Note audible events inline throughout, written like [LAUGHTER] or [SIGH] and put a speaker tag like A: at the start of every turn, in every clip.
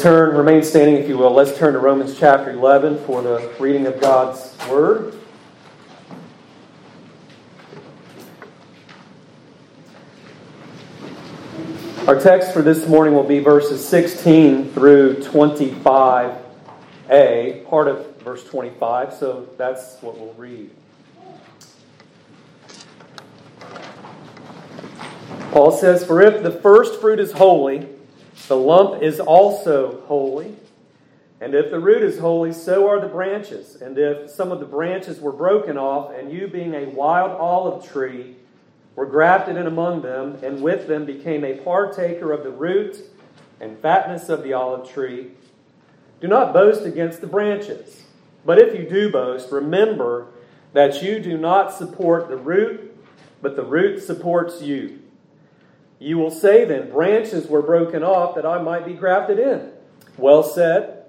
A: Turn, remain standing if you will. Let's turn to Romans chapter 11 for the reading of God's Word. Our text for this morning will be verses 16 through 25a, part of verse 25, so that's what we'll read. Paul says, For if the first fruit is holy, the lump is also holy. And if the root is holy, so are the branches. And if some of the branches were broken off, and you, being a wild olive tree, were grafted in among them, and with them became a partaker of the root and fatness of the olive tree, do not boast against the branches. But if you do boast, remember that you do not support the root, but the root supports you. You will say then, branches were broken off that I might be grafted in. Well said.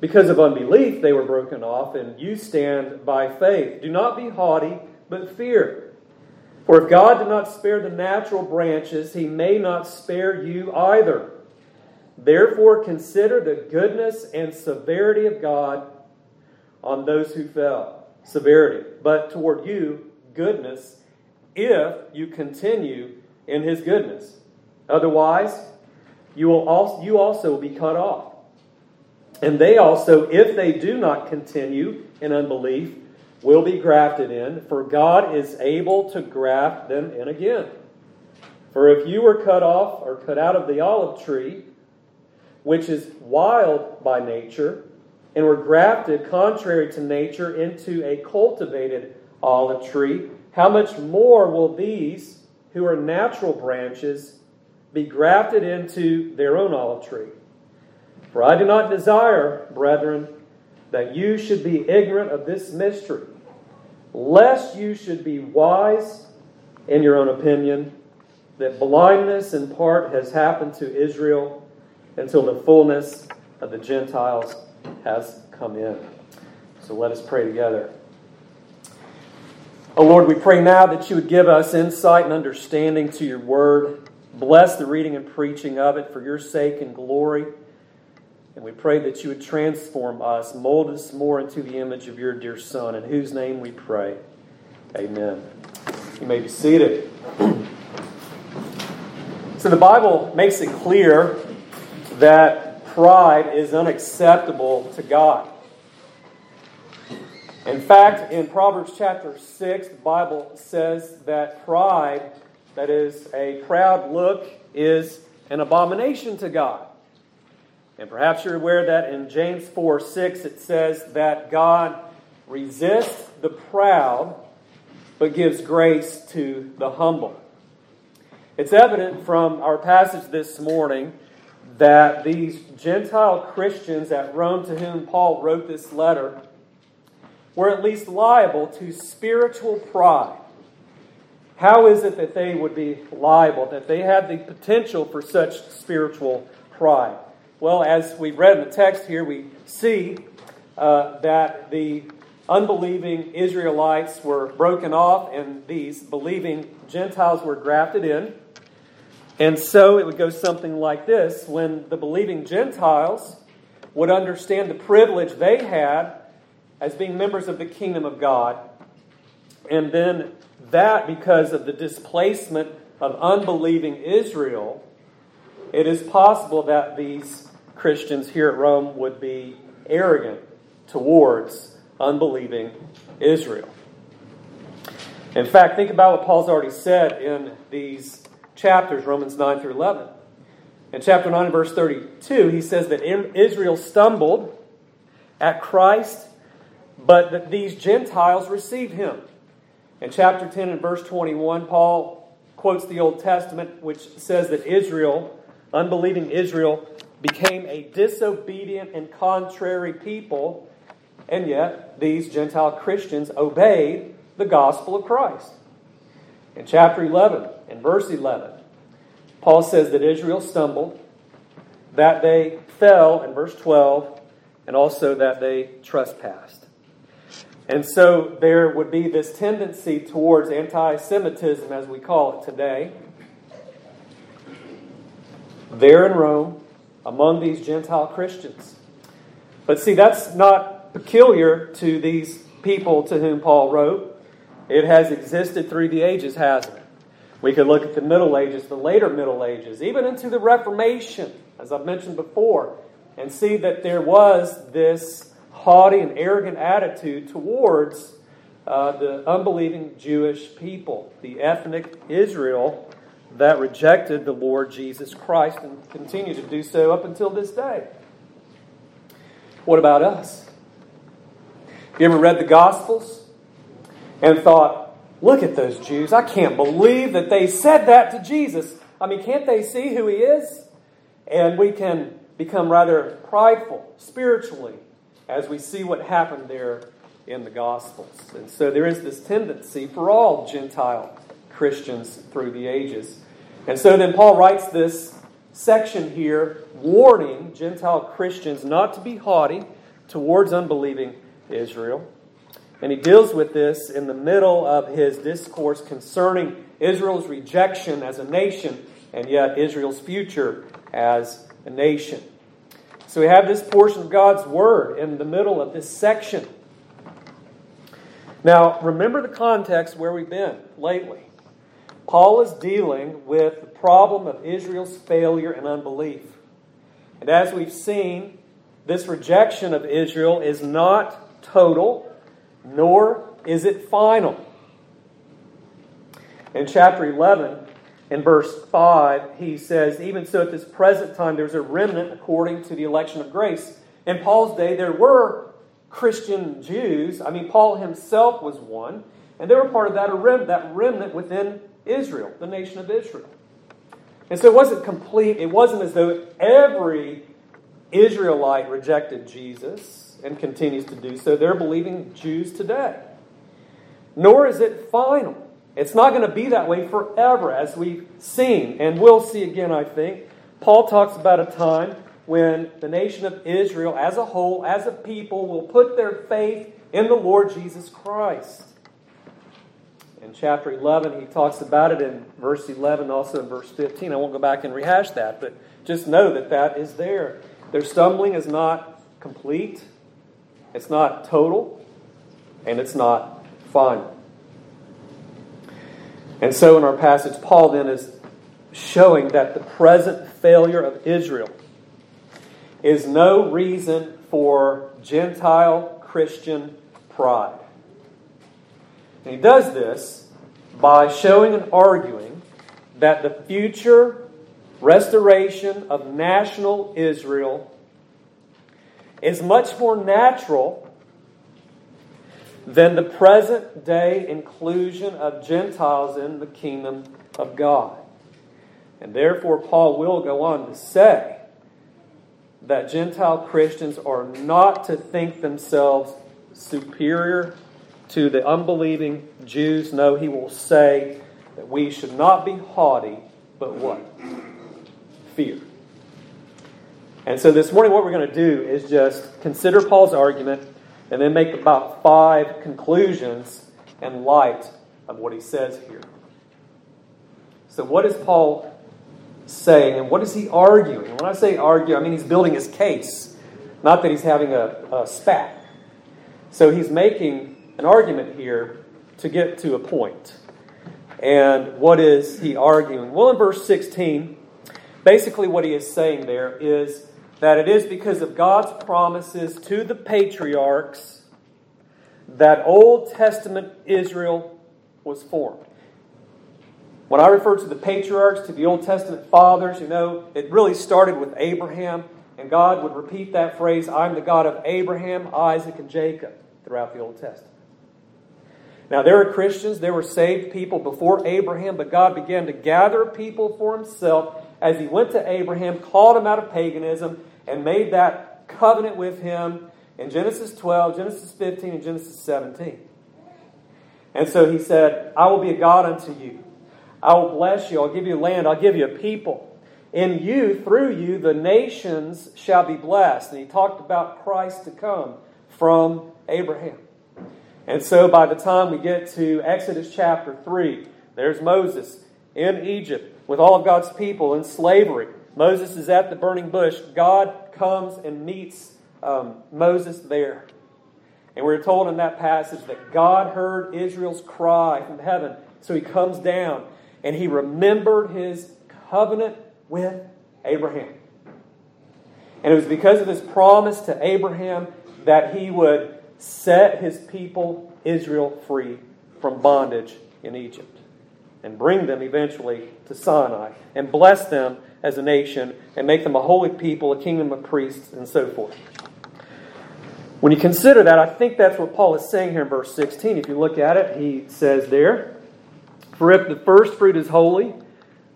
A: Because of unbelief they were broken off, and you stand by faith. Do not be haughty, but fear. For if God did not spare the natural branches, he may not spare you either. Therefore, consider the goodness and severity of God on those who fell. Severity. But toward you, goodness, if you continue in his goodness. Otherwise, you will also, you also will be cut off. And they also, if they do not continue in unbelief, will be grafted in, for God is able to graft them in again. For if you were cut off or cut out of the olive tree, which is wild by nature, and were grafted contrary to nature into a cultivated olive tree, how much more will these? Who are natural branches be grafted into their own olive tree. For I do not desire, brethren, that you should be ignorant of this mystery, lest you should be wise in your own opinion, that blindness in part has happened to Israel until the fullness of the Gentiles has come in. So let us pray together. Oh Lord, we pray now that you would give us insight and understanding to your word. Bless the reading and preaching of it for your sake and glory. And we pray that you would transform us, mold us more into the image of your dear Son, in whose name we pray. Amen. You may be seated. [CLEARS THROAT] So the Bible makes it clear that pride is unacceptable to God. In fact, in Proverbs chapter 6, the Bible says that pride, that is, a proud look, is an abomination to God. And perhaps you're aware that in James 4 6, it says that God resists the proud, but gives grace to the humble. It's evident from our passage this morning that these Gentile Christians at Rome to whom Paul wrote this letter were at least liable to spiritual pride. How is it that they would be liable, that they had the potential for such spiritual pride? Well, as we read in the text here, we see uh, that the unbelieving Israelites were broken off and these believing Gentiles were grafted in. And so it would go something like this when the believing Gentiles would understand the privilege they had as being members of the kingdom of God. And then that, because of the displacement of unbelieving Israel, it is possible that these Christians here at Rome would be arrogant towards unbelieving Israel. In fact, think about what Paul's already said in these chapters, Romans 9 through 11. In chapter 9 verse 32, he says that Israel stumbled at Christ but that these Gentiles received him. In chapter 10 and verse 21, Paul quotes the Old Testament, which says that Israel, unbelieving Israel, became a disobedient and contrary people, and yet these Gentile Christians obeyed the gospel of Christ. In chapter 11 and verse 11, Paul says that Israel stumbled, that they fell in verse 12, and also that they trespassed. And so there would be this tendency towards anti Semitism, as we call it today, there in Rome, among these Gentile Christians. But see, that's not peculiar to these people to whom Paul wrote. It has existed through the ages, hasn't it? We could look at the Middle Ages, the later Middle Ages, even into the Reformation, as I've mentioned before, and see that there was this haughty and arrogant attitude towards uh, the unbelieving Jewish people, the ethnic Israel that rejected the Lord Jesus Christ and continue to do so up until this day. What about us? You ever read the Gospels and thought, look at those Jews. I can't believe that they said that to Jesus. I mean, can't they see who he is? And we can become rather prideful spiritually as we see what happened there in the Gospels. And so there is this tendency for all Gentile Christians through the ages. And so then Paul writes this section here warning Gentile Christians not to be haughty towards unbelieving Israel. And he deals with this in the middle of his discourse concerning Israel's rejection as a nation and yet Israel's future as a nation. So we have this portion of God's Word in the middle of this section. Now, remember the context where we've been lately. Paul is dealing with the problem of Israel's failure and unbelief. And as we've seen, this rejection of Israel is not total, nor is it final. In chapter 11, in verse 5, he says, Even so, at this present time, there's a remnant according to the election of grace. In Paul's day, there were Christian Jews. I mean, Paul himself was one, and they were part of that, that remnant within Israel, the nation of Israel. And so it wasn't complete, it wasn't as though every Israelite rejected Jesus and continues to do so. They're believing Jews today. Nor is it final. It's not going to be that way forever, as we've seen, and we'll see again, I think. Paul talks about a time when the nation of Israel, as a whole, as a people, will put their faith in the Lord Jesus Christ. In chapter 11, he talks about it in verse 11, also in verse 15. I won't go back and rehash that, but just know that that is there. Their stumbling is not complete, it's not total, and it's not final. And so, in our passage, Paul then is showing that the present failure of Israel is no reason for Gentile Christian pride. And he does this by showing and arguing that the future restoration of national Israel is much more natural than the present day inclusion of Gentiles in the kingdom of God. And therefore, Paul will go on to say that Gentile Christians are not to think themselves superior to the unbelieving Jews. No, he will say that we should not be haughty, but what? Fear. And so this morning, what we're going to do is just consider Paul's argument and then make about five conclusions in light of what he says here. So, what is Paul saying, and what is he arguing? when I say argue, I mean he's building his case, not that he's having a, a spat. So, he's making an argument here to get to a point. And what is he arguing? Well, in verse 16, basically what he is saying there is that it is because of God's promises to the patriarchs that Old Testament Israel was formed. When I refer to the patriarchs, to the Old Testament fathers, you know, it really started with Abraham, and God would repeat that phrase, I'm the God of Abraham, Isaac, and Jacob, throughout the Old Testament. Now, there are Christians, there were saved people before Abraham, but God began to gather people for himself as he went to Abraham, called him out of paganism, and made that covenant with him in Genesis 12, Genesis 15, and Genesis 17. And so he said, I will be a God unto you. I will bless you. I'll give you land. I'll give you a people. In you, through you, the nations shall be blessed. And he talked about Christ to come from Abraham. And so by the time we get to Exodus chapter 3, there's Moses in Egypt with all of God's people in slavery Moses is at the burning bush. God comes and meets um, Moses there. And we're told in that passage that God heard Israel's cry from heaven. So he comes down and he remembered his covenant with Abraham. And it was because of his promise to Abraham that he would set his people, Israel, free from bondage in Egypt and bring them eventually to Sinai and bless them as a nation and make them a holy people, a kingdom of priests, and so forth. When you consider that, I think that's what Paul is saying here in verse 16. If you look at it, he says there, For if the first fruit is holy,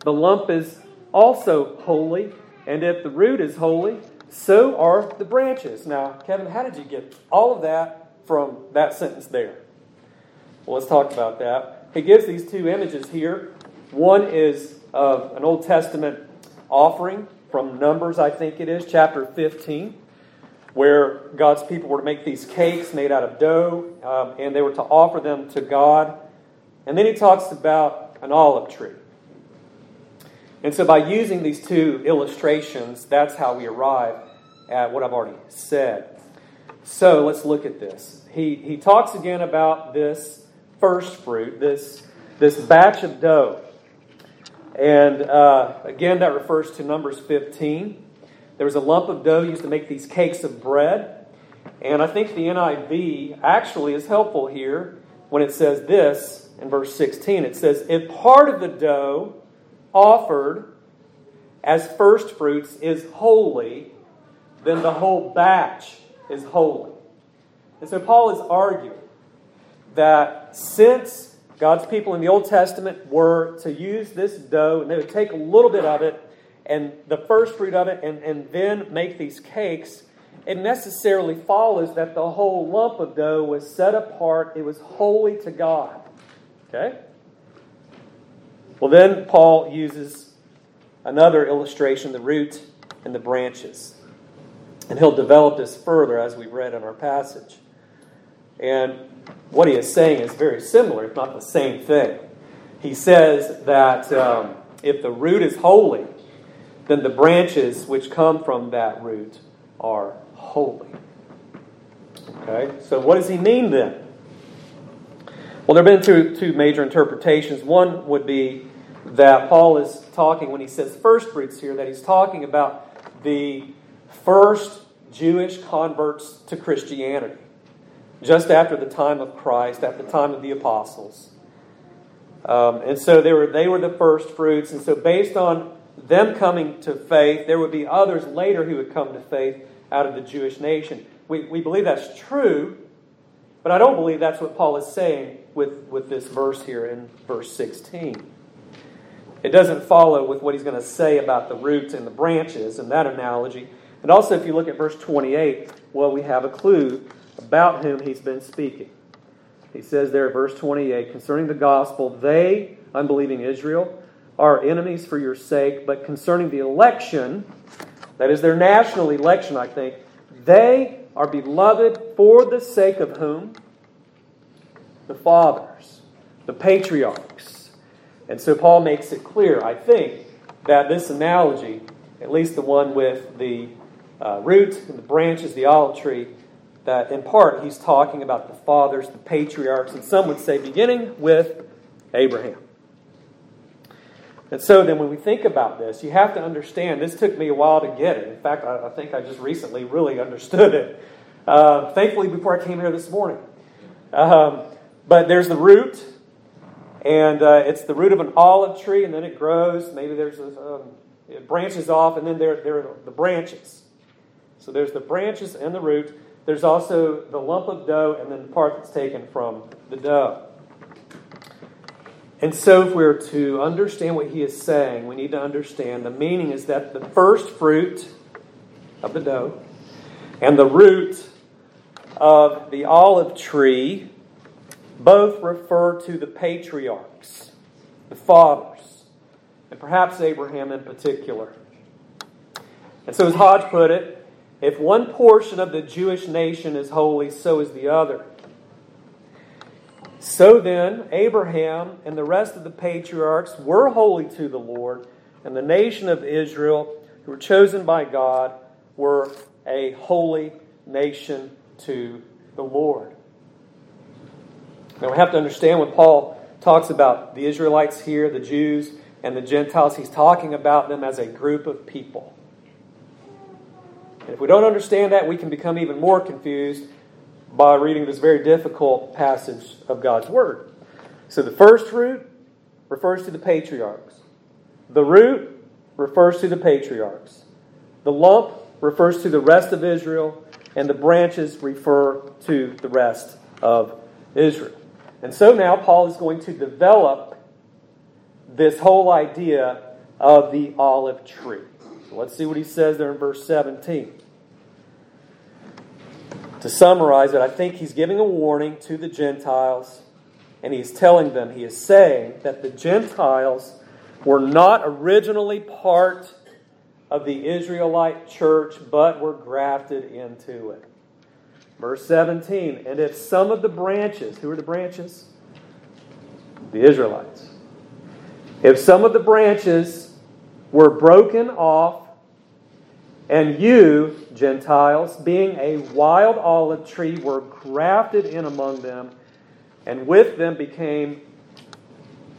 A: the lump is also holy, and if the root is holy, so are the branches. Now, Kevin, how did you get all of that from that sentence there? Well, let's talk about that. He gives these two images here. One is of an Old Testament offering from Numbers, I think it is, chapter 15 where God's people were to make these cakes made out of dough, um, and they were to offer them to God. And then he talks about an olive tree. And so, by using these two illustrations, that's how we arrive at what I've already said. So, let's look at this. He, he talks again about this first fruit, this, this batch of dough. And uh, again, that refers to Numbers 15. There was a lump of dough used to make these cakes of bread. And I think the NIV actually is helpful here when it says this in verse 16. It says, If part of the dough offered as first fruits is holy, then the whole batch is holy. And so Paul is arguing that since God's people in the Old Testament were to use this dough, and they would take a little bit of it and the first fruit of it and, and then make these cakes, it necessarily follows that the whole lump of dough was set apart, it was holy to God. Okay? Well, then Paul uses another illustration the root and the branches. And he'll develop this further as we've read in our passage. And what he is saying is very similar, if not the same thing. He says that um, if the root is holy, then the branches which come from that root are holy. Okay, so what does he mean then? Well, there have been two, two major interpretations. One would be that Paul is talking, when he says first fruits here, that he's talking about the first Jewish converts to Christianity, just after the time of Christ, at the time of the apostles. Um, and so they were, they were the first fruits. And so, based on them coming to faith, there would be others later who would come to faith out of the Jewish nation. We, we believe that's true, but I don't believe that's what Paul is saying with, with this verse here in verse 16. It doesn't follow with what he's going to say about the roots and the branches and that analogy. And also, if you look at verse 28, well, we have a clue about whom he's been speaking. He says there, verse 28, concerning the gospel, they, unbelieving Israel, are enemies for your sake, but concerning the election, that is their national election, I think, they are beloved for the sake of whom? The fathers, the patriarchs. And so Paul makes it clear, I think, that this analogy, at least the one with the uh, root and the branches, the olive tree, that in part he's talking about the fathers, the patriarchs, and some would say beginning with Abraham. And so then when we think about this, you have to understand this took me a while to get it. In fact, I, I think I just recently really understood it. Uh, thankfully, before I came here this morning. Um, but there's the root, and uh, it's the root of an olive tree, and then it grows. Maybe there's a, um, it branches off, and then there, there are the branches. So there's the branches and the root. There's also the lump of dough, and then the part that's taken from the dough. And so, if we're to understand what he is saying, we need to understand the meaning is that the first fruit of the dough and the root of the olive tree both refer to the patriarchs, the fathers, and perhaps Abraham in particular. And so, as Hodge put it, if one portion of the Jewish nation is holy, so is the other. So then, Abraham and the rest of the patriarchs were holy to the Lord, and the nation of Israel who were chosen by God, were a holy nation to the Lord. Now we have to understand when Paul talks about the Israelites here, the Jews, and the Gentiles, he's talking about them as a group of people. And if we don't understand that, we can become even more confused by reading this very difficult passage of God's Word. So the first root refers to the patriarchs, the root refers to the patriarchs, the lump refers to the rest of Israel, and the branches refer to the rest of Israel. And so now Paul is going to develop this whole idea of the olive tree. So let's see what he says there in verse 17. To summarize it, I think he's giving a warning to the Gentiles, and he's telling them, he is saying that the Gentiles were not originally part of the Israelite church, but were grafted into it. Verse 17, and if some of the branches, who are the branches? The Israelites. If some of the branches were broken off, and you, Gentiles, being a wild olive tree, were grafted in among them, and with them became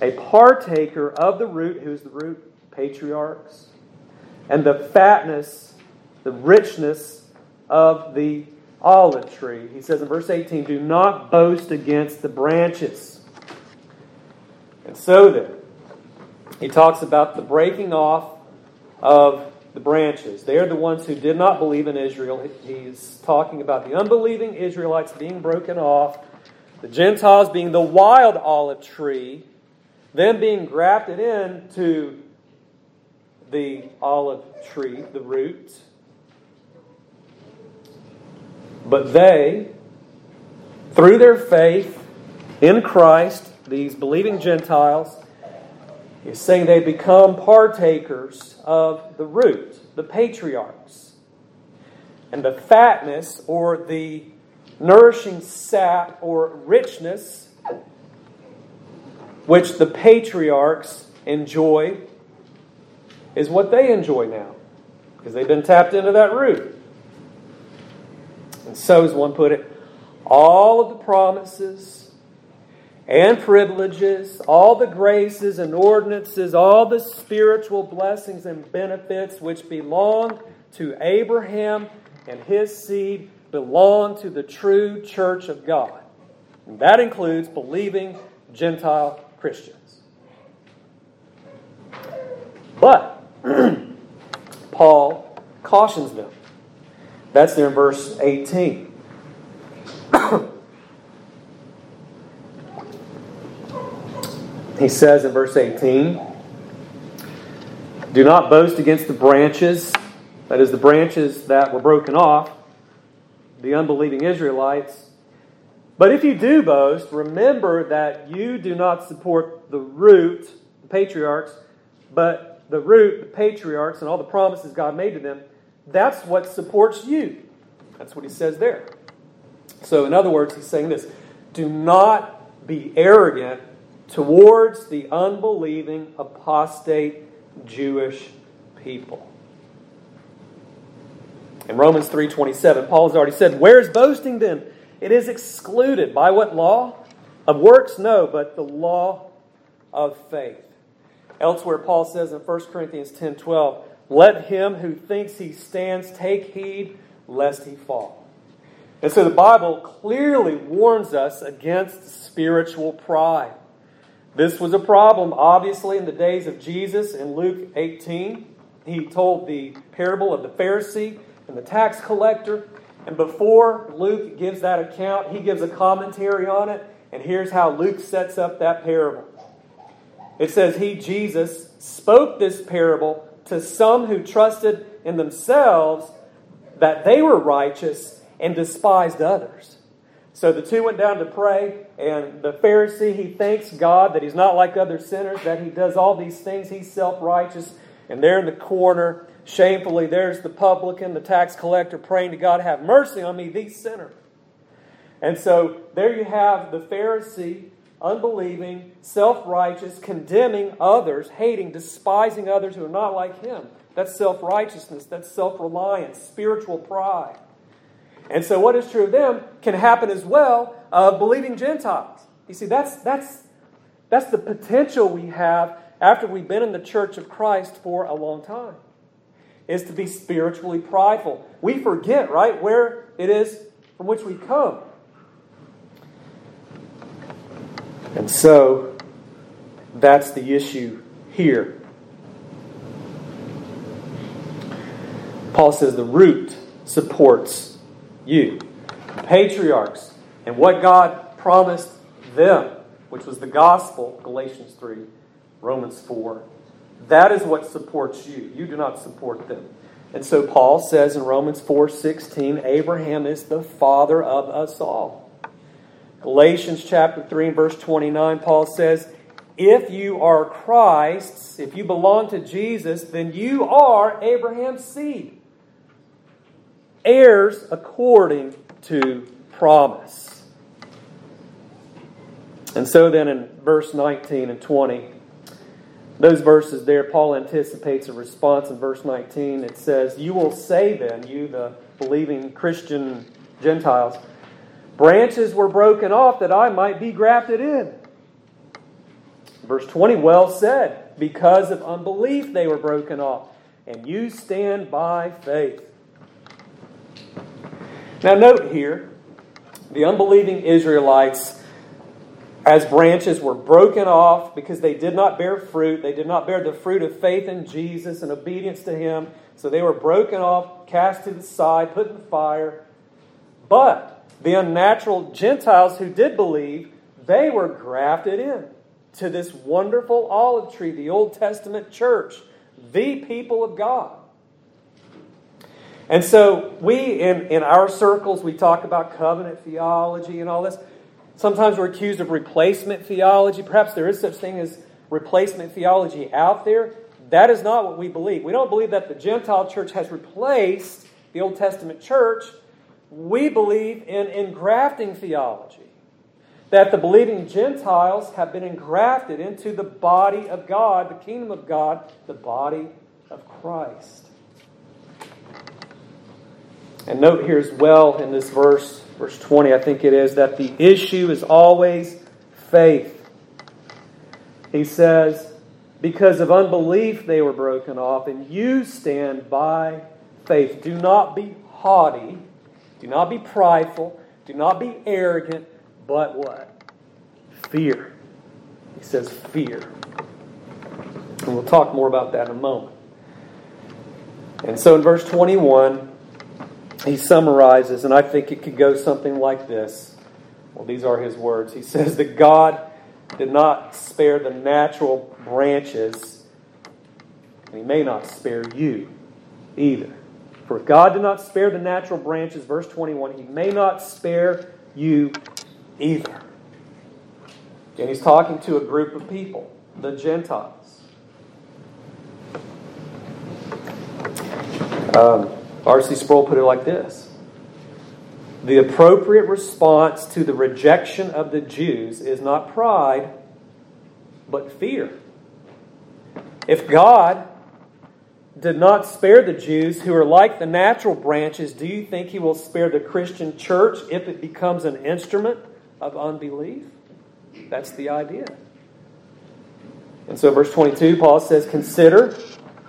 A: a partaker of the root. Who's the root? Patriarchs. And the fatness, the richness of the olive tree. He says in verse 18, Do not boast against the branches. And so then, he talks about the breaking off of the branches. They are the ones who did not believe in Israel. He's talking about the unbelieving Israelites being broken off, the Gentiles being the wild olive tree, them being grafted into the olive tree, the root. But they, through their faith in Christ, these believing Gentiles, is saying they become partakers of the root, the patriarchs. And the fatness or the nourishing sap or richness which the patriarchs enjoy is what they enjoy now because they've been tapped into that root. And so, as one put it, all of the promises and privileges, all the graces and ordinances, all the spiritual blessings and benefits which belong to Abraham and his seed belong to the true church of God. And that includes believing Gentile Christians. But [CLEARS THROAT] Paul cautions them. That's there in verse 18. [CLEARS THROAT] he says in verse 18 Do not boast against the branches, that is, the branches that were broken off, the unbelieving Israelites. But if you do boast, remember that you do not support the root, the patriarchs, but the root, the patriarchs, and all the promises God made to them, that's what supports you. That's what he says there. So, in other words, he's saying this do not be arrogant towards the unbelieving, apostate Jewish people. In Romans 3:27, Paul has already said, "Where is boasting then? It is excluded by what law? Of works no, but the law of faith." Elsewhere, Paul says in 1 Corinthians 10:12, Let him who thinks he stands take heed lest he fall. And so the Bible clearly warns us against spiritual pride. This was a problem, obviously, in the days of Jesus in Luke 18. He told the parable of the Pharisee and the tax collector. And before Luke gives that account, he gives a commentary on it. And here's how Luke sets up that parable. It says, He, Jesus, spoke this parable to some who trusted in themselves that they were righteous and despised others. So the two went down to pray, and the Pharisee, he thanks God that he's not like other sinners, that he does all these things, he's self righteous. And there in the corner, shamefully, there's the publican, the tax collector, praying to God, Have mercy on me, these sinner. And so there you have the Pharisee unbelieving, self righteous, condemning others, hating, despising others who are not like him. That's self righteousness. That's self reliance, spiritual pride. And so, what is true of them can happen as well of believing Gentiles. You see, that's, that's, that's the potential we have after we've been in the church of Christ for a long time, is to be spiritually prideful. We forget, right, where it is from which we come. And so, that's the issue here. Paul says the root supports you. Patriarchs and what God promised them, which was the gospel, Galatians 3, Romans 4. That is what supports you. You do not support them. And so Paul says in Romans 4:16, Abraham is the father of us all. Galatians chapter 3 and verse 29, Paul says, if you are Christ's, if you belong to Jesus, then you are Abraham's seed. Heirs according to promise. And so then in verse 19 and 20, those verses there, Paul anticipates a response in verse 19. It says, You will say then, you, the believing Christian Gentiles, branches were broken off that I might be grafted in. Verse 20, well said, because of unbelief they were broken off, and you stand by faith. Now, note here, the unbelieving Israelites, as branches, were broken off because they did not bear fruit. They did not bear the fruit of faith in Jesus and obedience to Him. So they were broken off, cast to the side, put in the fire. But the unnatural Gentiles who did believe, they were grafted in to this wonderful olive tree, the Old Testament church, the people of God. And so we, in, in our circles, we talk about covenant theology and all this. Sometimes we're accused of replacement theology. Perhaps there is such thing as replacement theology out there. That is not what we believe. We don't believe that the Gentile church has replaced the Old Testament church. We believe in engrafting theology. That the believing Gentiles have been engrafted into the body of God, the kingdom of God, the body of Christ. And note here as well in this verse, verse 20, I think it is, that the issue is always faith. He says, Because of unbelief they were broken off, and you stand by faith. Do not be haughty, do not be prideful, do not be arrogant, but what? Fear. He says, Fear. And we'll talk more about that in a moment. And so in verse 21, he summarizes, and I think it could go something like this. Well, these are his words. He says that God did not spare the natural branches, and he may not spare you either. For if God did not spare the natural branches, verse 21, he may not spare you either. And he's talking to a group of people, the Gentiles. Um, R.C. Sproul put it like this The appropriate response to the rejection of the Jews is not pride, but fear. If God did not spare the Jews who are like the natural branches, do you think he will spare the Christian church if it becomes an instrument of unbelief? That's the idea. And so, verse 22, Paul says, Consider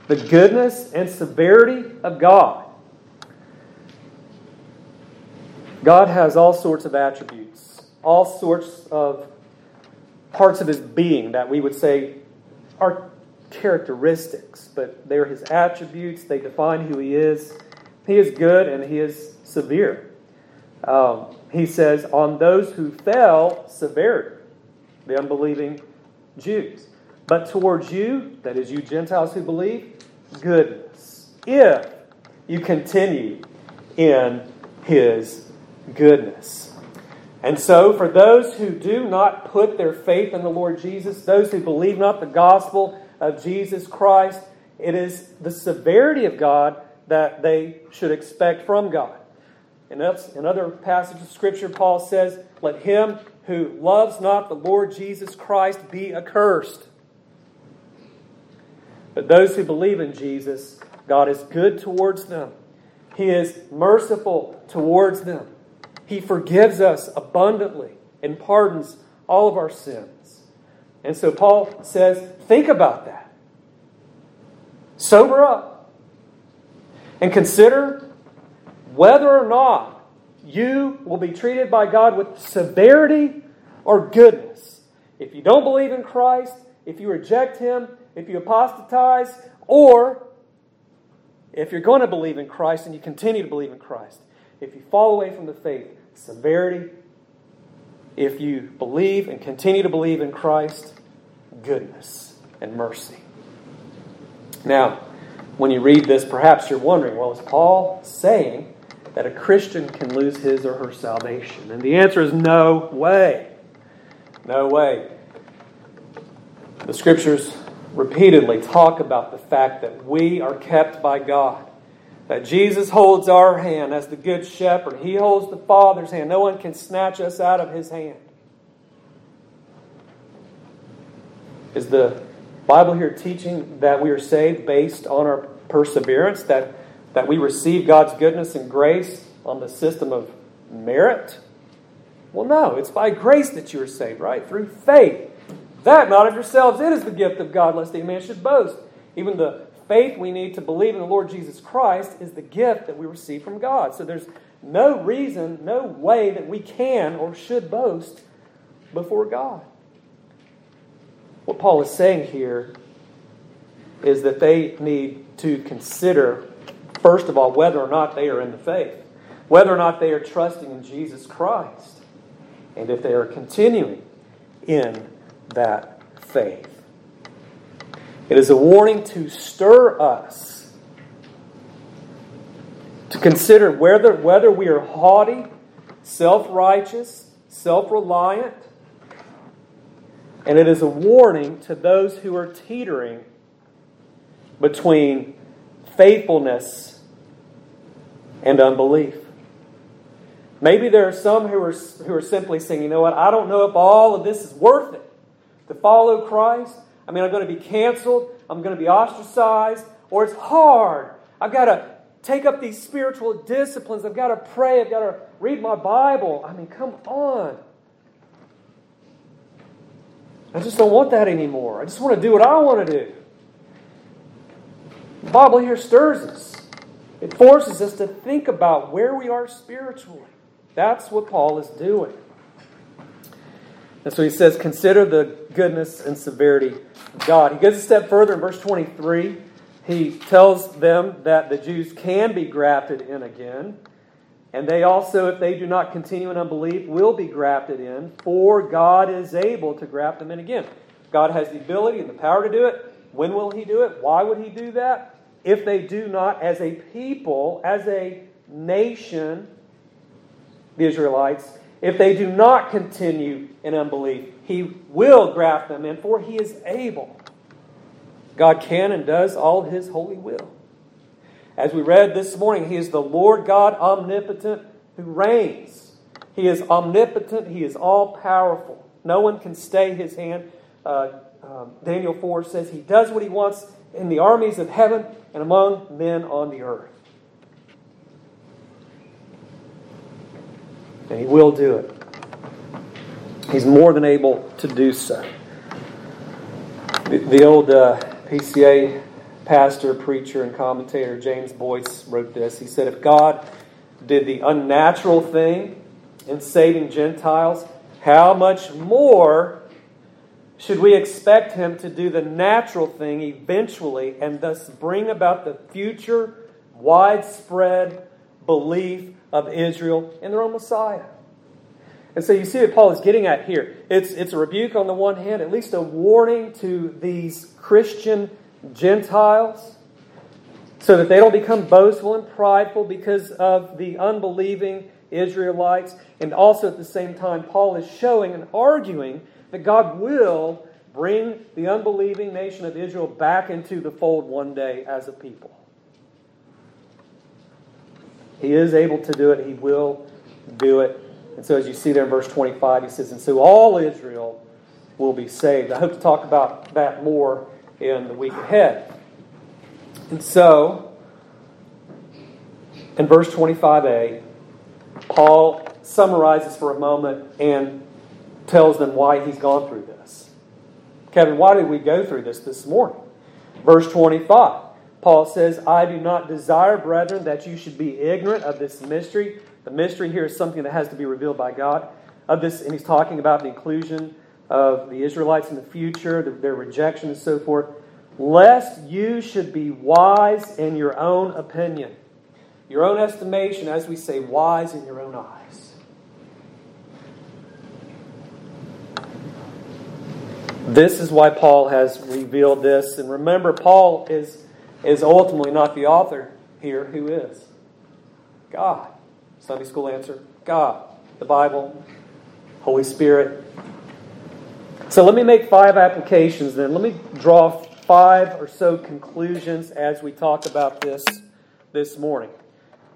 A: the goodness and severity of God God has all sorts of attributes, all sorts of parts of his being that we would say are characteristics, but they're his attributes. They define who he is. He is good and he is severe. Um, he says, On those who fell, severity, the unbelieving Jews. But towards you, that is, you Gentiles who believe, goodness, if you continue in his goodness. And so, for those who do not put their faith in the Lord Jesus, those who believe not the gospel of Jesus Christ, it is the severity of God that they should expect from God. In other passage of Scripture, Paul says, Let him who loves not the Lord Jesus Christ be accursed. But those who believe in Jesus God is good towards them. He is merciful towards them. He forgives us abundantly and pardons all of our sins. And so Paul says, think about that. Sober up. And consider whether or not you will be treated by God with severity or goodness. If you don't believe in Christ, if you reject Him, if you apostatize, or if you're going to believe in Christ and you continue to believe in Christ, if you fall away from the faith, severity. If you believe and continue to believe in Christ, goodness and mercy. Now, when you read this, perhaps you're wondering well, is Paul saying that a Christian can lose his or her salvation? And the answer is no way. No way. The scriptures repeatedly talk about the fact that we are kept by God. That Jesus holds our hand as the good shepherd. He holds the Father's hand. No one can snatch us out of his hand. Is the Bible here teaching that we are saved based on our perseverance, that, that we receive God's goodness and grace on the system of merit? Well, no, it's by grace that you are saved, right? Through faith. That not of yourselves, it is the gift of God, lest any man should boast. Even the faith we need to believe in the Lord Jesus Christ is the gift that we receive from God. So there's no reason, no way that we can or should boast before God. What Paul is saying here is that they need to consider, first of all, whether or not they are in the faith, whether or not they are trusting in Jesus Christ, and if they are continuing in that faith. It is a warning to stir us to consider whether, whether we are haughty, self righteous, self reliant. And it is a warning to those who are teetering between faithfulness and unbelief. Maybe there are some who are, who are simply saying, you know what, I don't know if all of this is worth it to follow Christ. I mean, I'm going to be canceled, I'm going to be ostracized, or it's hard. I've got to take up these spiritual disciplines. I've got to pray. I've got to read my Bible. I mean, come on. I just don't want that anymore. I just want to do what I want to do. The Bible here stirs us. It forces us to think about where we are spiritually. That's what Paul is doing. And so he says, Consider the goodness and severity God. He goes a step further in verse 23. He tells them that the Jews can be grafted in again. And they also, if they do not continue in unbelief, will be grafted in, for God is able to graft them in again. God has the ability and the power to do it. When will He do it? Why would He do that? If they do not, as a people, as a nation, the Israelites, if they do not continue in unbelief, he will graft them in, for he is able. God can and does all his holy will. As we read this morning, he is the Lord God omnipotent who reigns. He is omnipotent, he is all powerful. No one can stay his hand. Uh, um, Daniel 4 says he does what he wants in the armies of heaven and among men on the earth. and He will do it. He's more than able to do so. The, the old uh, PCA pastor, preacher, and commentator James Boice wrote this. He said, If God did the unnatural thing in saving Gentiles, how much more should we expect Him to do the natural thing eventually and thus bring about the future widespread belief of Israel in their own Messiah. And so you see what Paul is getting at here. It's, it's a rebuke on the one hand, at least a warning to these Christian Gentiles so that they don't become boastful and prideful because of the unbelieving Israelites. And also at the same time, Paul is showing and arguing that God will bring the unbelieving nation of Israel back into the fold one day as a people. He is able to do it. He will do it. And so, as you see there in verse 25, he says, And so all Israel will be saved. I hope to talk about that more in the week ahead. And so, In verse 25a, Paul summarizes for a moment and tells them why he's gone through this. Kevin, why did we go through this this morning? Verse 25, Paul says, I do not desire, brethren, that you should be ignorant of this mystery. The mystery here is something that has to be revealed by God. Of this, and he's talking about the inclusion of the Israelites in the future, their rejection, and so forth. Lest you should be wise in your own opinion, your own estimation, as we say, wise in your own eyes. This is why Paul has revealed this. And remember, Paul is, is ultimately not the author here. Who is? God. Sunday school answer God. The Bible, Holy Spirit. So let me make five applications then. Let me draw five or so conclusions as we talk about this this morning.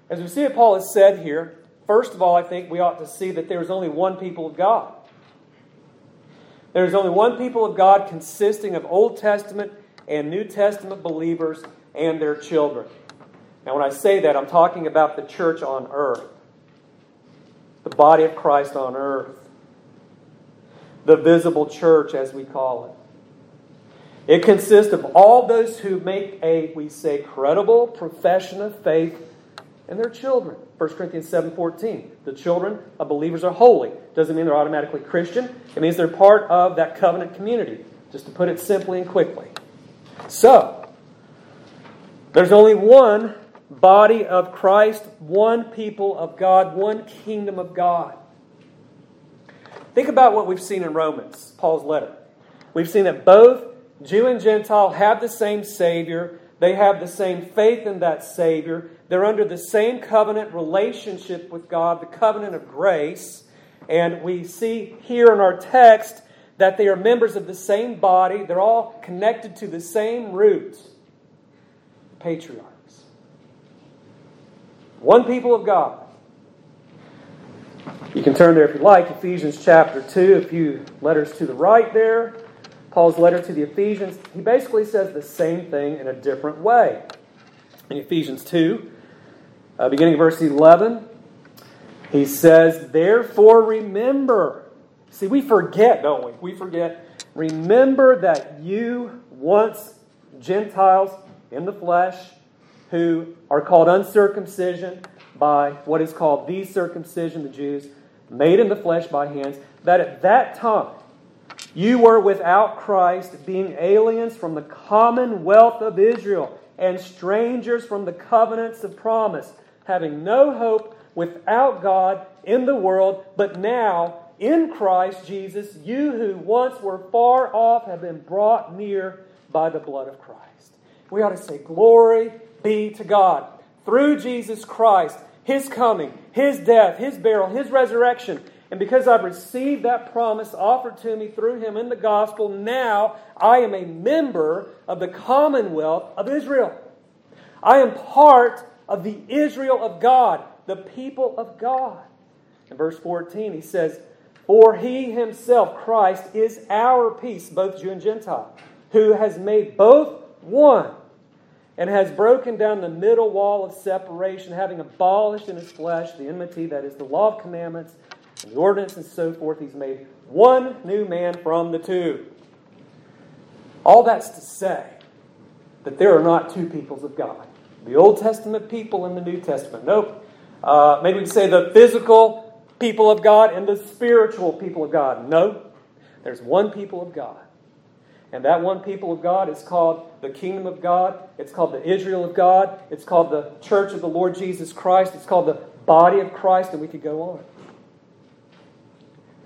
A: As we see what Paul has said here, first of all, I think we ought to see that there is only one people of God. There is only one people of God consisting of Old Testament and New Testament believers and their children. Now, when I say that, I'm talking about the church on earth, the body of Christ on earth, the visible church, as we call it. It consists of all those who make a, we say, credible profession of faith and their children. 1 Corinthians 7:14. The children of believers are holy. Doesn't mean they're automatically Christian. It means they're part of that covenant community, just to put it simply and quickly. So, there's only one body of Christ, one people of God, one kingdom of God. Think about what we've seen in Romans, Paul's letter. We've seen that both Jew and Gentile have the same Savior, they have the same faith in that Savior, they're under the same covenant relationship with God, the covenant of grace. And we see here in our text that they are members of the same body. They're all connected to the same root patriarchs. One people of God. You can turn there if you like, Ephesians chapter 2, a few letters to the right there. Paul's letter to the Ephesians, he basically says the same thing in a different way. In Ephesians 2, uh, beginning of verse 11, he says, Therefore remember. See, we forget, don't we? We forget. Remember that you once Gentiles in the flesh who are called uncircumcision by what is called the circumcision, the Jews, made in the flesh by hands, that at that time you were without Christ, being aliens from the commonwealth of Israel and strangers from the covenants of promise having no hope without God in the world, but now in Christ Jesus, you who once were far off have been brought near by the blood of Christ. We ought to say, Glory be to God. Through Jesus Christ, His coming, His death, His burial, His resurrection, and because I've received that promise offered to me through Him in the gospel, now I am a member of the commonwealth of Israel. I am part of the Israel of God, the people of God. In verse 14, he says, For he himself, Christ, is our peace, both Jew and Gentile, who has made both one and has broken down the middle wall of separation, having abolished in his flesh the enmity that is the law of commandments and the ordinance and so forth. He's made one new man from the two. All that's to say that there are not two peoples of God the Old Testament people and the New Testament. Nope. Uh, maybe we could say the physical people of God and the spiritual people of God. No. There's one people of God. And that one people of God is called the kingdom of God. It's called the Israel of God. It's called the church of the Lord Jesus Christ. It's called the body of Christ, and we could go on.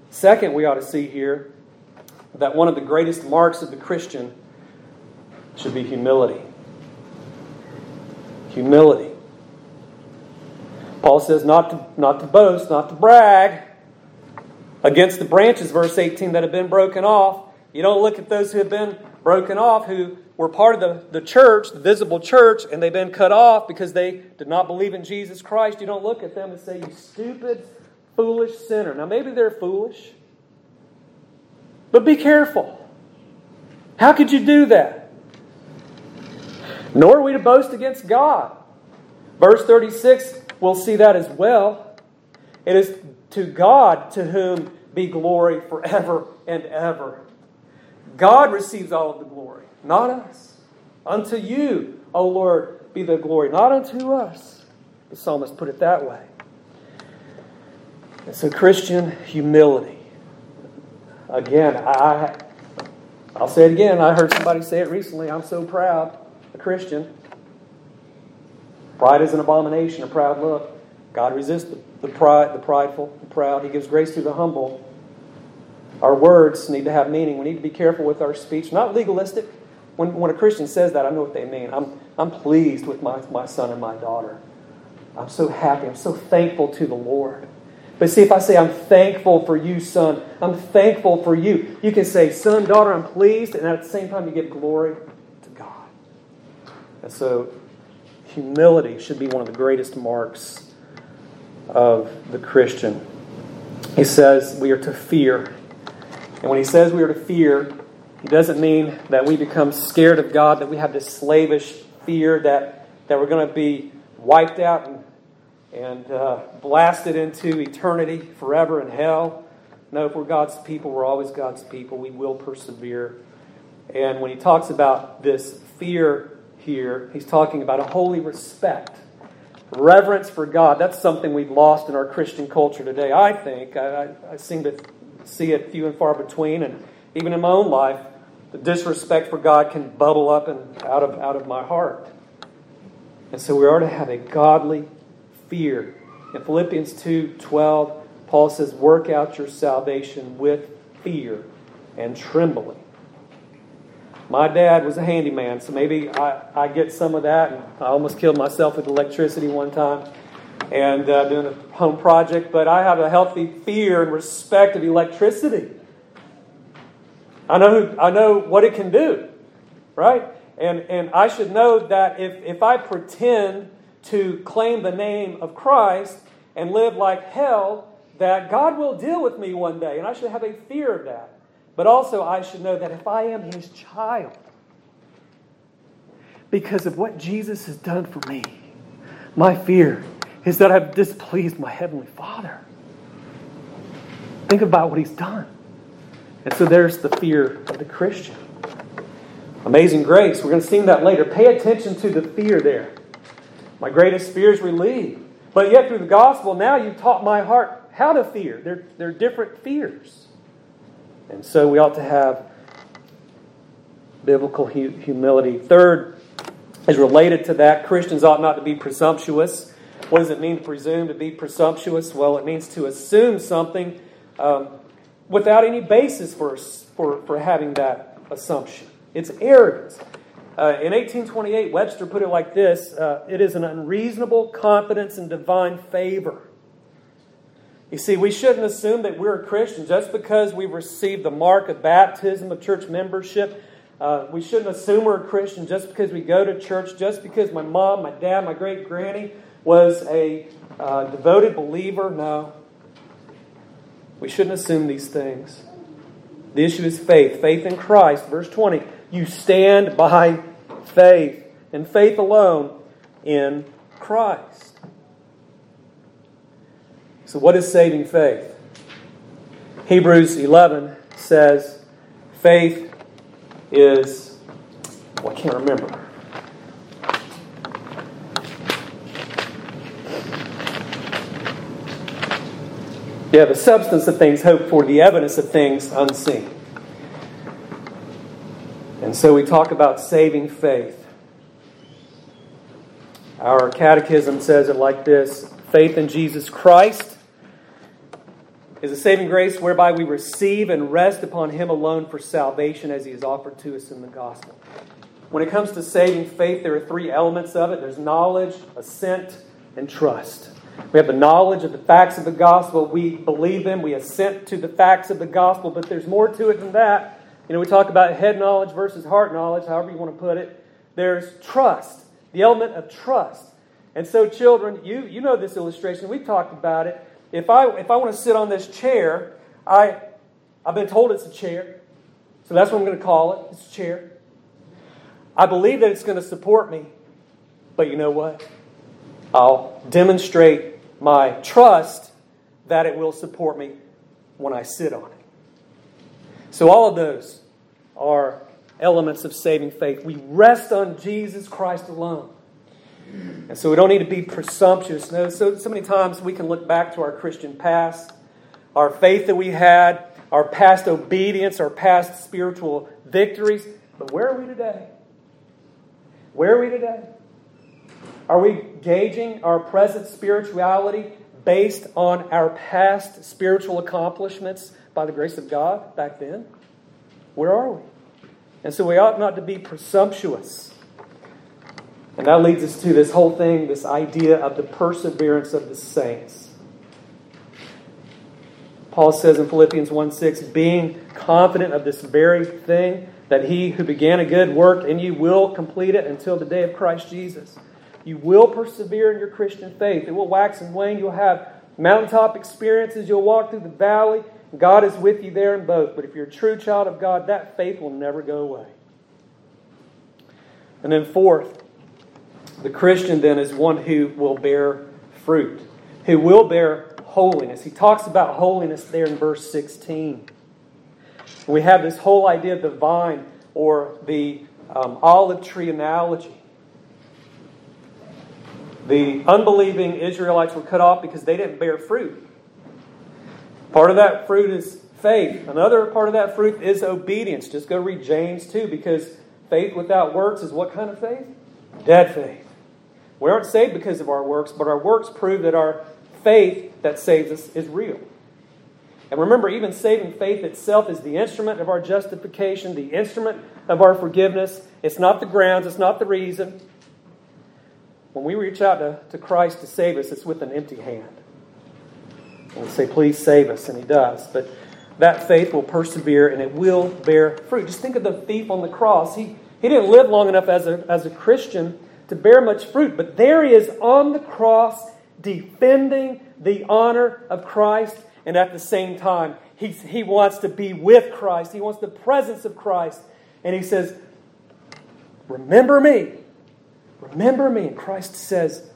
A: Second, we ought to see here that one of the greatest marks of the Christian should be humility humility. Paul says not to, not to boast, not to brag against the branches, verse 18, that have been broken off. You don't look at those who have been broken off, who were part of the, the church, the visible church, and they've been cut off because they did not believe in Jesus Christ. You don't look at them and say, You stupid, foolish sinner. Now, maybe they're foolish, but be careful. How could you do that? Nor are we to boast against God. Verse 36 we'll see that as well. It is to God to whom be glory forever and ever. God receives all of the glory, not us. Unto you, O Lord, be the glory, not unto us. The psalmist put it that way. And so, Christian humility. Again, I, I'll say it again. I heard somebody say it recently. I'm so proud, a Christian. Pride is an abomination, a proud look. God resists the, the pride, the prideful, the proud. He gives grace to the humble. Our words need to have meaning. We need to be careful with our speech. Not legalistic. When, when a Christian says that, I know what they mean. I'm, I'm pleased with my, my son and my daughter. I'm so happy. I'm so thankful to the Lord. But see, if I say, I'm thankful for you, son, I'm thankful for you, you can say, son, daughter, I'm pleased, and at the same time, you give glory to God. And so, humility should be one of the greatest marks of the Christian. He says we are to fear. And when he says we are to fear, he doesn't mean that we become scared of God, that we have this slavish fear that, that we're going to be wiped out and, and uh, blasted into eternity forever in hell. No, if we're God's people, we're always God's people. We will persevere. And when he talks about this fear here, he's talking about a holy respect, reverence for God. That's something we've lost in our Christian culture today, I think. I, I, I seem to see it few and far between. And even in my own life, the disrespect for God can bubble up and out of, out of my heart. And so we are to have a godly fear. In Philippians 2 12, Paul says, Work out your salvation with fear and trembling. My dad was a handyman, so maybe I, I get some of that. And I almost killed myself with electricity one time and uh, doing a home project, but I have a healthy fear and respect of electricity. I know, I know what it can do, right? And, and I should know that if, if I pretend to claim the name of Christ and live like hell, that God will deal with me one day, and I should have a fear of that. But also, I should know that if I am His child, because of what Jesus has done for me, my fear is that I've displeased my Heavenly Father. Think about what He's done. And so there's the fear of the Christian. Amazing grace. We're going to sing that later. Pay attention to the fear there. My greatest fear is relieved. But yet, through the gospel, now you've taught my heart how to fear. They're, they're different fears. And so we ought to have biblical humility. Third, is related to that. Christians ought not to be presumptuous. What does it mean to presume to be presumptuous? Well, it means to assume something um, without any basis for, for, for having that assumption. It's arrogance. Uh, in 1828, Webster put it like this uh, It is an unreasonable confidence in divine favor. You see, we shouldn't assume that we're a Christian just because we've received the mark of baptism of church membership. Uh, we shouldn't assume we're a Christian just because we go to church, just because my mom, my dad, my great granny was a uh, devoted believer. No. We shouldn't assume these things. The issue is faith. Faith in Christ. Verse 20. You stand by faith, and faith alone in Christ. So, what is saving faith? Hebrews 11 says faith is, well, I can't remember. Yeah, the substance of things hoped for, the evidence of things unseen. And so we talk about saving faith. Our catechism says it like this faith in Jesus Christ is a saving grace whereby we receive and rest upon Him alone for salvation as He is offered to us in the gospel. When it comes to saving faith, there are three elements of it there's knowledge, assent, and trust. We have the knowledge of the facts of the gospel. We believe them. We assent to the facts of the gospel, but there's more to it than that. You know, we talk about head knowledge versus heart knowledge, however you want to put it. There's trust, the element of trust. And so, children, you, you know this illustration. We've talked about it. If I, if I want to sit on this chair, I, I've been told it's a chair. So that's what I'm going to call it. It's a chair. I believe that it's going to support me. But you know what? I'll demonstrate my trust that it will support me when I sit on it. So, all of those are elements of saving faith. We rest on Jesus Christ alone. And so we don't need to be presumptuous. No, so, so many times we can look back to our Christian past, our faith that we had, our past obedience, our past spiritual victories. But where are we today? Where are we today? Are we gauging our present spirituality based on our past spiritual accomplishments by the grace of God back then? Where are we? And so we ought not to be presumptuous. And that leads us to this whole thing, this idea of the perseverance of the saints. Paul says in Philippians 1 6, being confident of this very thing, that he who began a good work in you will complete it until the day of Christ Jesus. You will persevere in your Christian faith. It will wax and wane. You'll have mountaintop experiences. You'll walk through the valley. God is with you there in both. But if you're a true child of God, that faith will never go away. And then, fourth, the Christian then is one who will bear fruit, who will bear holiness. He talks about holiness there in verse 16. We have this whole idea of the vine or the um, olive tree analogy. The unbelieving Israelites were cut off because they didn't bear fruit. Part of that fruit is faith. Another part of that fruit is obedience. Just go read James 2 because faith without works is what kind of faith? Dead faith. We aren't saved because of our works, but our works prove that our faith that saves us is real. And remember, even saving faith itself is the instrument of our justification, the instrument of our forgiveness. It's not the grounds, it's not the reason. When we reach out to, to Christ to save us, it's with an empty hand. And we say, Please save us, and He does. But that faith will persevere and it will bear fruit. Just think of the thief on the cross. He, he didn't live long enough as a, as a Christian to bear much fruit, but there he is on the cross defending the honor of Christ, and at the same time, he, he wants to be with Christ. He wants the presence of Christ. And he says, Remember me Remember me. And Christ says,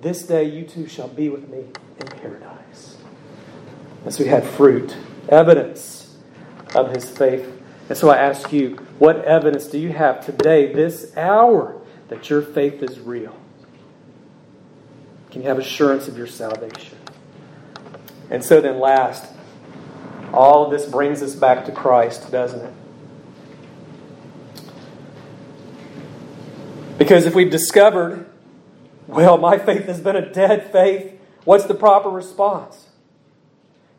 A: This day you too shall be with me in paradise. So we had fruit, evidence of his faith. And so I ask you, what evidence do you have today, this hour, that your faith is real? Can you have assurance of your salvation? And so then, last, all this brings us back to Christ, doesn't it? Because if we've discovered, well, my faith has been a dead faith, what's the proper response?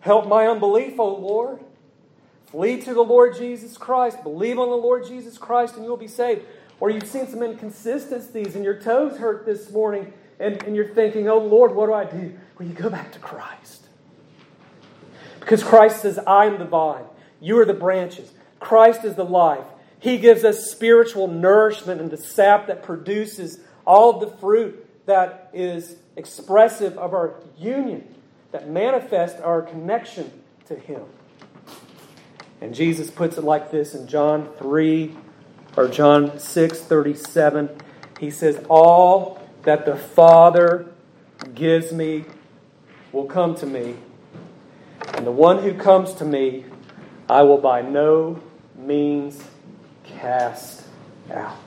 A: Help my unbelief, O Lord. Flee to the Lord Jesus Christ. Believe on the Lord Jesus Christ and you'll be saved. Or you've seen some inconsistencies and your toes hurt this morning and, and you're thinking, oh Lord, what do I do? Well, you go back to Christ. Because Christ says, I am the vine, you are the branches. Christ is the life. He gives us spiritual nourishment and the sap that produces all the fruit that is expressive of our union, that manifests our connection to Him. And Jesus puts it like this in John 3 or John 6 37. He says, All that the Father gives me will come to me, and the one who comes to me I will by no means cast out.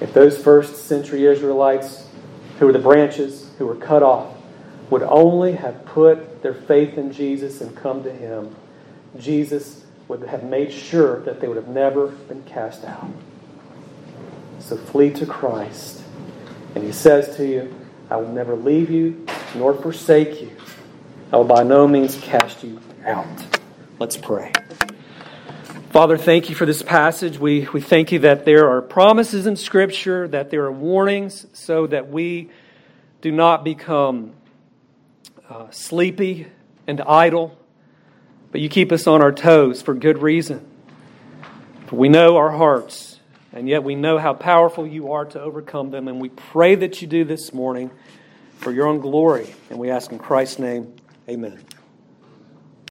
A: If those first century Israelites, who were the branches, who were cut off, would only have put their faith in Jesus and come to Him, Jesus would have made sure that they would have never been cast out. So flee to Christ. And He says to you, I will never leave you nor forsake you. I will by no means cast you out. Let's pray. Father, thank you for this passage. We, we thank you that there are promises in Scripture, that there are warnings, so that we do not become uh, sleepy and idle, but you keep us on our toes for good reason. For we know our hearts, and yet we know how powerful you are to overcome them, and we pray that you do this morning for your own glory. And we ask in Christ's name, amen.